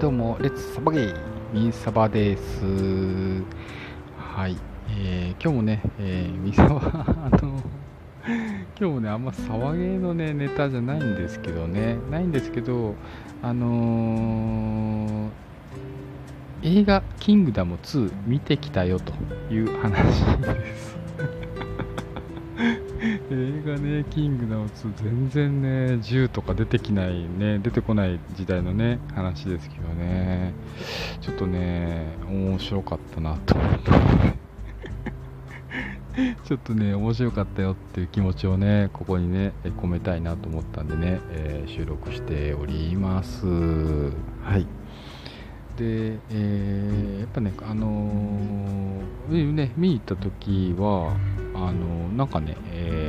どうも、レッツサバゲー、ミンサバです。はい、えー、今日もね、えー、ミンサバ、あの、今日もね、あんまサバゲーのね、ネタじゃないんですけどね、ないんですけど、あのー、映画、キングダム2見てきたよという話です。映画ね、キングダム2、全然ね、銃とか出てきないね、出てこない時代のね、話ですけどね、ちょっとね、面白かったなと思って。ちょっとね、面白かったよっていう気持ちをね、ここにね、込めたいなと思ったんでね、えー、収録しております。はい。で、えー、やっぱね、あのー、ね、見に行った時は、あのー、なんかね、えー、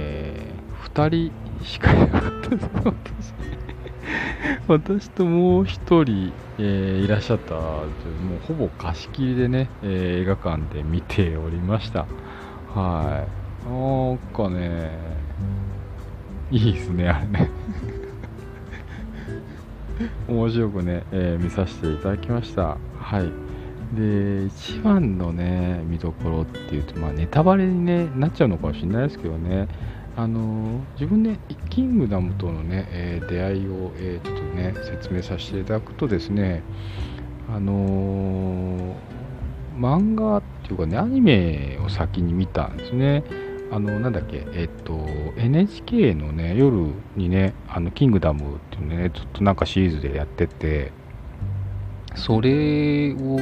2人しかいなかったです、私。私ともう1人、えー、いらっしゃった、もうほぼ貸し切りでね、えー、映画館で見ておりました。はい。なんかね、いいですね、あれね。面白くね、えー、見させていただきました。はい。で、一番のね、見どころっていうと、まあ、ネタバレに、ね、なっちゃうのかもしれないですけどね、あの自分ね、キングダムとのね、えー、出会いを、えー、ちょっとね、説明させていただくとですね、あの漫画っていうかね、アニメを先に見たんですね。あの、なんだっけ、えっと、NHK のね、夜にね、あの、キングダムっていうね、ずっとなんかシリーズでやってて、それを、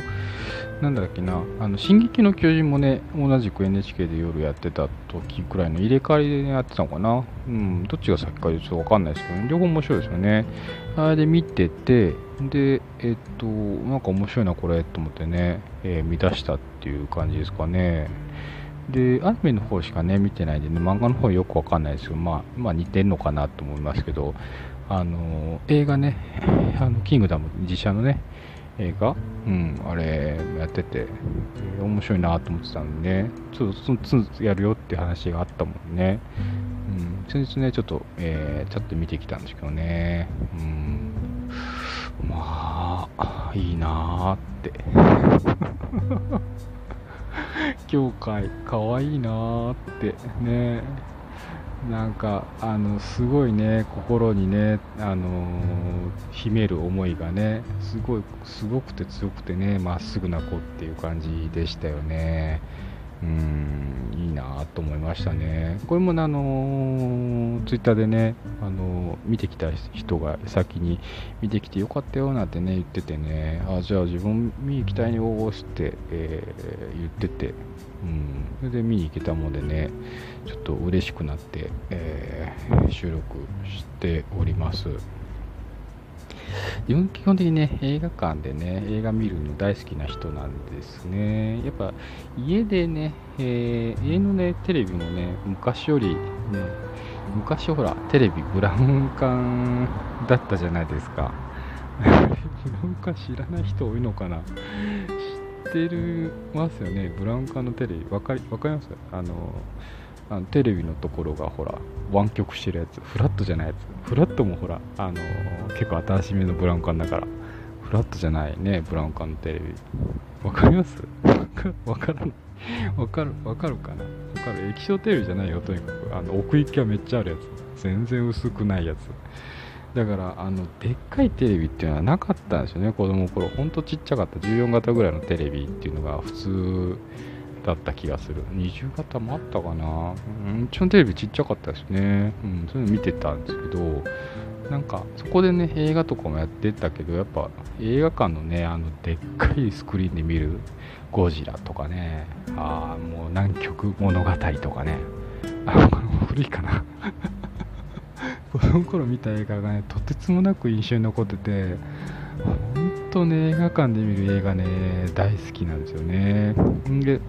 なんだっけな、あの、進撃の巨人もね、同じく NHK で夜やってた時くらいの入れ替わりで、ね、やってたのかな。うん、どっちが先かちょっとわかんないですけど、ね、両方面白いですよね。あれで見てて、で、えっと、なんか面白いな、これ、と思ってね、えー、見出したっていう感じですかね。で、アニメの方しかね、見てないんでね、漫画の方よくわかんないですけど、まあ、まあ似てんのかなと思いますけど、あの、映画ね、あの、キングダム、実写のね、映画？うん、あれやってて、えー、面白いなと思ってたんでね、ちょっとそのつやるよって話があったもんね。うん、先日ね、ちょっと、えー、ちょっと見てきたんですけどね、うん、まあ、いいなーって。教会かわいいなーって。ね。なんかあのすごいね心にねあの秘める思いがねすごいすごくて強くてねまっすぐな子っていう感じでしたよね。うんいいなと思いましたね。これもあのツイッターでねあの見てきた人が先に見てきてよかったよなんてね言っててねあじゃあ自分見に行きたいに応募して、えー、言っててうん、それで見に行けたもんでねちょっと嬉しくなって、えー、収録しております。基本的にね映画館でね映画見るの大好きな人なんですね。やっぱ家でね、えー、家のねテレビもね昔より、ね、昔ほらテレビブラウン管だったじゃないですか。ブラウン管知らない人多いのかな。知ってるますよね。ブラウン管のテレビ。わかりわかります？あのあのテレビのところがほら湾曲してるやつフラットじゃないやつ。フラットもほらあの結構新しめのブラウン管だから。フラットじゃないねブラウン管のテレビ。わかります？わからないわかるわかるかな？わかる。液晶テレビじゃないよとにかく。あの奥行きはめっちゃあるやつ。全然薄くないやつ。だからあのでっかいテレビっていうのはなかったんですよね子供の頃。ほんとちっちゃかった。14型ぐらいのテレビっていうのが普通だった気がする。20型もあったかな？うんうちのテレビちっちゃかったですね。うんそういうの見てたんですけどなんかそこでね映画とかもやってたけどやっぱ映画館のねあのでっかいスクリーンで見るゴジラとかねああもう南極物語とかねあ古いかな。子供の頃見た映画がねとてつもなく印象に残ってて本当ね映画館で見る映画ね大好きなんですよね。で、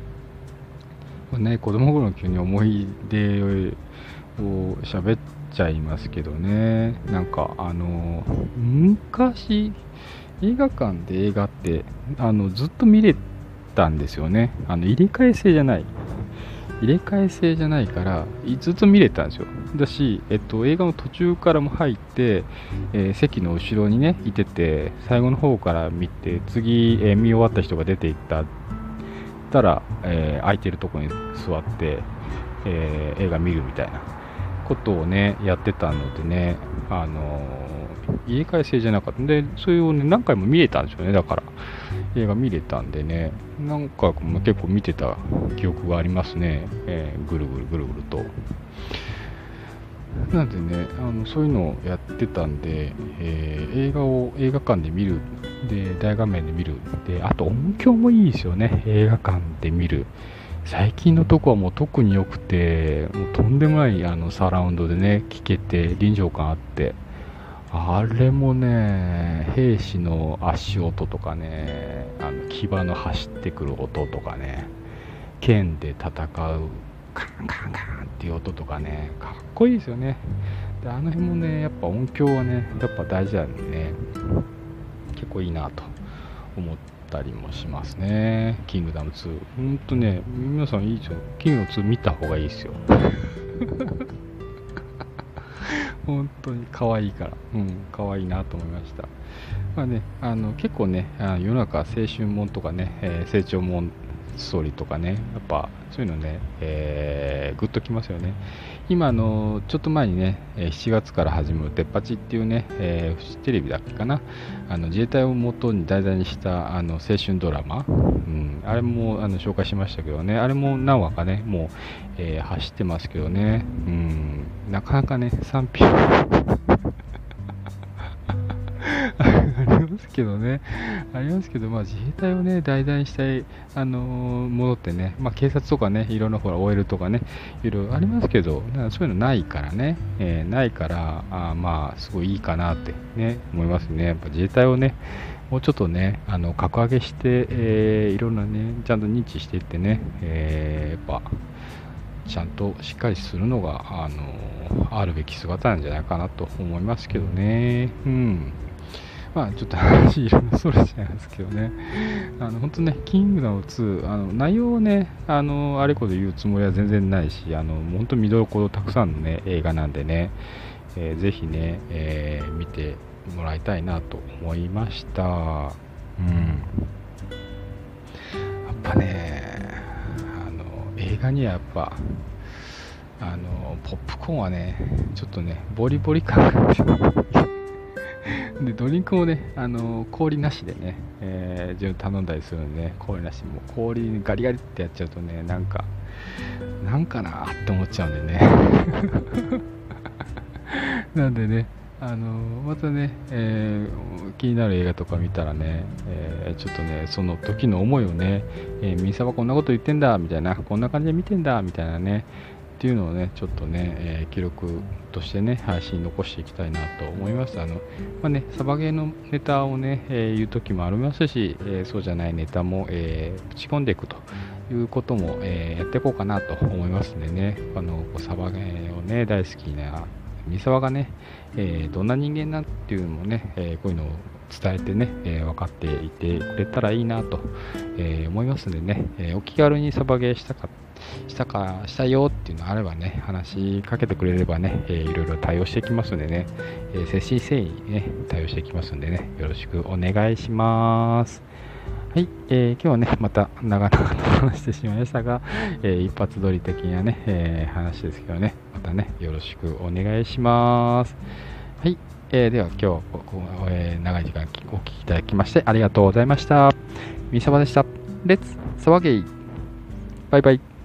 ね子供頃の急に思い出を喋っちゃいますけどね。なんかあの昔映画館で映画ってあのずっと見れたんですよね。あの入れ替え制じゃない。入れ替え制じゃないからずっと見れたんですよ。だし、えっと、映画の途中からも入って、えー、席の後ろにねいてて最後の方から見て次、えー、見終わった人が出ていったったら、えー、空いてるとこに座って、え映画見るみたいなことをねやってたのでねあの入れ替え制じゃなかった。んでそれをね何回も見れたんですよね。だから映画見れたんでね、なんか結構見てた記憶がありますね、えー、ぐるぐるぐるぐると。なんでね、あのそういうのをやってたんで、えー、映画を映画館で見る、で、大画面で見る、で、あと音響もいいですよね、映画館で見る。最近のとこはもう特に良くて、もうとんでもないあのサラウンドでね、聴けて、臨場感あって、あれもね、兵士の足音とかね、あの騎馬の走ってくる音とかね、剣で戦うカンカンカンっていう音とかね、かっこいいですよね。で、あの辺もね、やっぱ音響はね、やっぱ大事なんでね、こいいなと思ったりもしますね。キングダム2。ほんとね、皆さんいいですよ。キングダム2見た方がいいですよ。本当に可愛いから、うん、可愛いなと思いました。まあね、あの結構ね、あの世の中青春もんとかね、えー、成長もんストーリーとかね、やっぱそういうのね、えー、グッときますよね。今、あのちょっと前にね、7月から始まるデッパチっていうね、えー、フジテレビだっけかな、あの自衛隊を元に題材にしたあの青春ドラマ、うん、あれもあの紹介しましたけどね、あれも何話かね、もう、えー、走ってますけどね、うん、なかなかね、賛否 ありますけどね、ありますけど、まあ、自衛隊をね、題材にしたい、あのー、ものってね、まあ、警察とかね、いろんなほら、OL とかね、いろいろありますけど、そういうのないからね、えー、ないから、あまあ、すごいいいかなってね、思いますね。やっぱ自衛隊をね、もうちょっとね、あの格上げして、えー、いろんなね、ちゃんと認知していってね、えー、やっぱ、ちゃんとしっかりするのが、あのあるべき姿なんじゃないかなと思いますけどね。うん。まあちょっと話いろいろそれちゃいますけどね、あの本当ね、キングダム2、あの内容をね、あのあれこそ言うつもりは全然ないし、あの本当見どころたくさんのね、映画なんでね、えー、ぜひね、えー、見てもらいたいなと思いました。うん。やっぱね、あの映画にはやっぱ、あのポップコーンはね、ちょっとね、ボリボリ感がでドリンクもね、あの氷なしでね、えー、自分頼んだりするんでね、氷なし、もう氷ガリガリってやっちゃうとね、なんか、なんかなーって思っちゃうんでね。なんでね、あのまたね、えー、気になる映画とか見たらね、えー、ちょっとね、その時の思いをね、えー、ミサはこんなこと言ってんだみたいな、こんな感じで見てんだみたいなね、っていうのをね、ちょっとね、えー、記録としてね、配信残していきたいなと思います。あの、まあね、サバゲーのネタをね、えー、言う時もありますし、えー、そうじゃないネタも、えー、打ち込んでいくということも、え、やっていこうかなと思いますんでね、あの、サバゲーをね、大好きな三沢がね、え、どんな人間なんていうのもね、え、こういうのを伝えてね、えー、分かっていてくれたらいいなと、えー、思いますんでね、えー、お気軽にサバゲーしたかったしたかしたよっていうのあればね話しかけてくれればね、えー、いろいろ対応していきますんでね、えー、誠心誠意ね対応していきますんでねよろしくお願いしますはい、えー、今日はね、また長々と話してしまいましたが、えー、一発撮り的なね、えー、話ですけどね、またね、よろしくお願いします。はい、えー、では今日は、えー、長い時間お聞きいただきましてありがとうございました。みさばでした。レッツ騒げバイバイ。